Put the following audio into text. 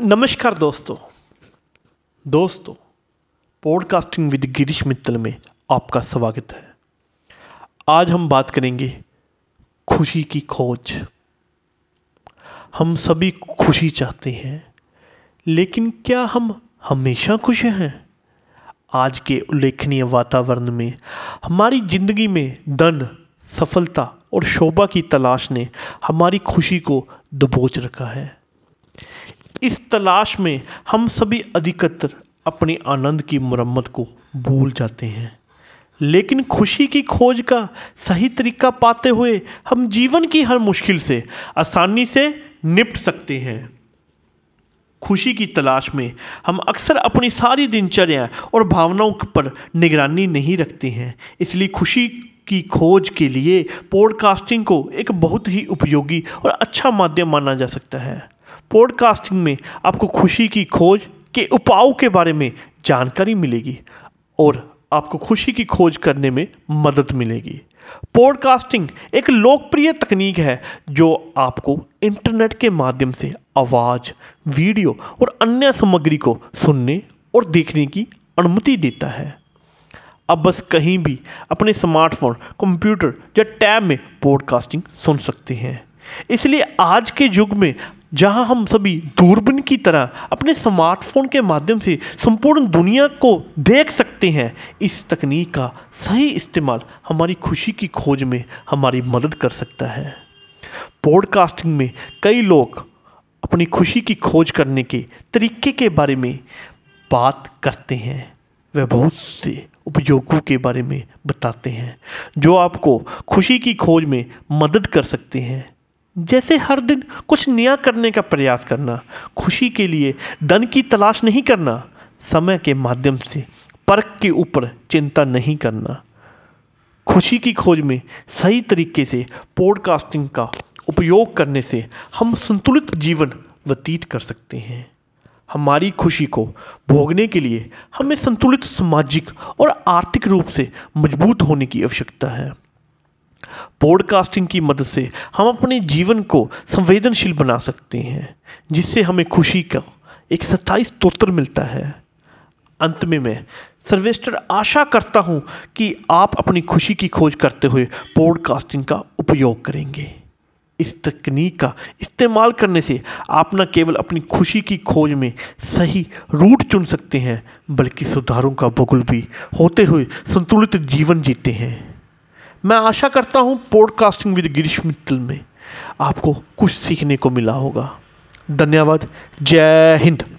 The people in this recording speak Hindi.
नमस्कार दोस्तों। दोस्तों पॉडकास्टिंग विद गिरीश मित्तल में आपका स्वागत है। आज हम बात करेंगे खुशी की खोज। हम सभी खुशी चाहते हैं, लेकिन क्या हम हमेशा खुश हैं? आज के उल्लेखनीय वातावरण में, हमारी ज़िंदगी में धन, सफलता और शोभा की तलाश ने हमारी खुशी को दबोच रखा है। इस तलाश में हम सभी अधिकतर अपने आनंद की मरम्मत को भूल जाते हैं। लेकिन खुशी की खोज का सही तरीका पाते हुए हम जीवन की हर मुश्किल से आसानी से निपट सकते हैं। खुशी की तलाश में हम अक्सर अपनी सारी दिनचर्या और भावनाओं पर निगरानी नहीं रखते हैं। इसलिए खुशी की खोज के लिए पॉडकास्टिंग को एक बहुत ही उपयोगी और अच्छा माध्यम माना जा सकता है। पॉडकास्टिंग में आपको खुशी की खोज के उपायों के बारे में जानकारी मिलेगी और आपको खुशी की खोज करने में मदद मिलेगी। पॉडकास्टिंग एक लोकप्रिय तकनीक है जो आपको इंटरनेट के माध्यम से आवाज़, वीडियो और अन्य सामग्री को सुनने और देखने की अनुमति देता है। अब बस कहीं भी अपने स्मार्टफ़ोन कंप्यूटर या टैब में पॉडकास्टिंग सुन सकते हैं। इसलिए आज के युग में जहाँ हम सभी दूरबीन की तरह अपने स्मार्टफ़ोन के माध्यम से संपूर्ण दुनिया को देख सकते हैं, इस तकनीक का सही इस्तेमाल हमारी खुशी की खोज में हमारी मदद कर सकता है। पॉडकास्टिंग में कई लोग अपनी खुशी की खोज करने के तरीके के बारे में बात करते हैं। वह बहुत से उपयोगों के बारे में बताते हैं, जो आपको खुशी की खोज में मदद कर सकते हैं। जैसे हर दिन कुछ नया करने का प्रयास करना, खुशी के लिए धन की तलाश नहीं करना, समय के माध्यम से पर्क के ऊपर चिंता नहीं करना। खुशी की खोज में सही तरीके से पॉडकास्टिंग का उपयोग करने से हम संतुलित जीवन व्यतीत कर सकते हैं। हमारी खुशी को भोगने के लिए हमें संतुलित सामाजिक और आर्थिक रूप से मज़बूत होने की आवश्यकता है। पॉडकास्टिंग की मदद से हम अपने जीवन को संवेदनशील बना सकते हैं, जिससे हमें खुशी का एक सत्ताईस स्तोत्र मिलता है। अंत में मैं सर्वेस्टर आशा करता हूँ कि आप अपनी खुशी की खोज करते हुए पॉडकास्टिंग का उपयोग करेंगे। इस तकनीक का इस्तेमाल करने से आप न केवल अपनी खुशी की खोज में सही रूट चुन सकते हैं, बल्कि सुधारों का बगुल भी होते हुए संतुलित जीवन जीते हैं। मैं आशा करता हूँ पॉडकास्टिंग विद गिरीश मित्तल में आपको कुछ सीखने को मिला होगा। धन्यवाद। जय हिंद।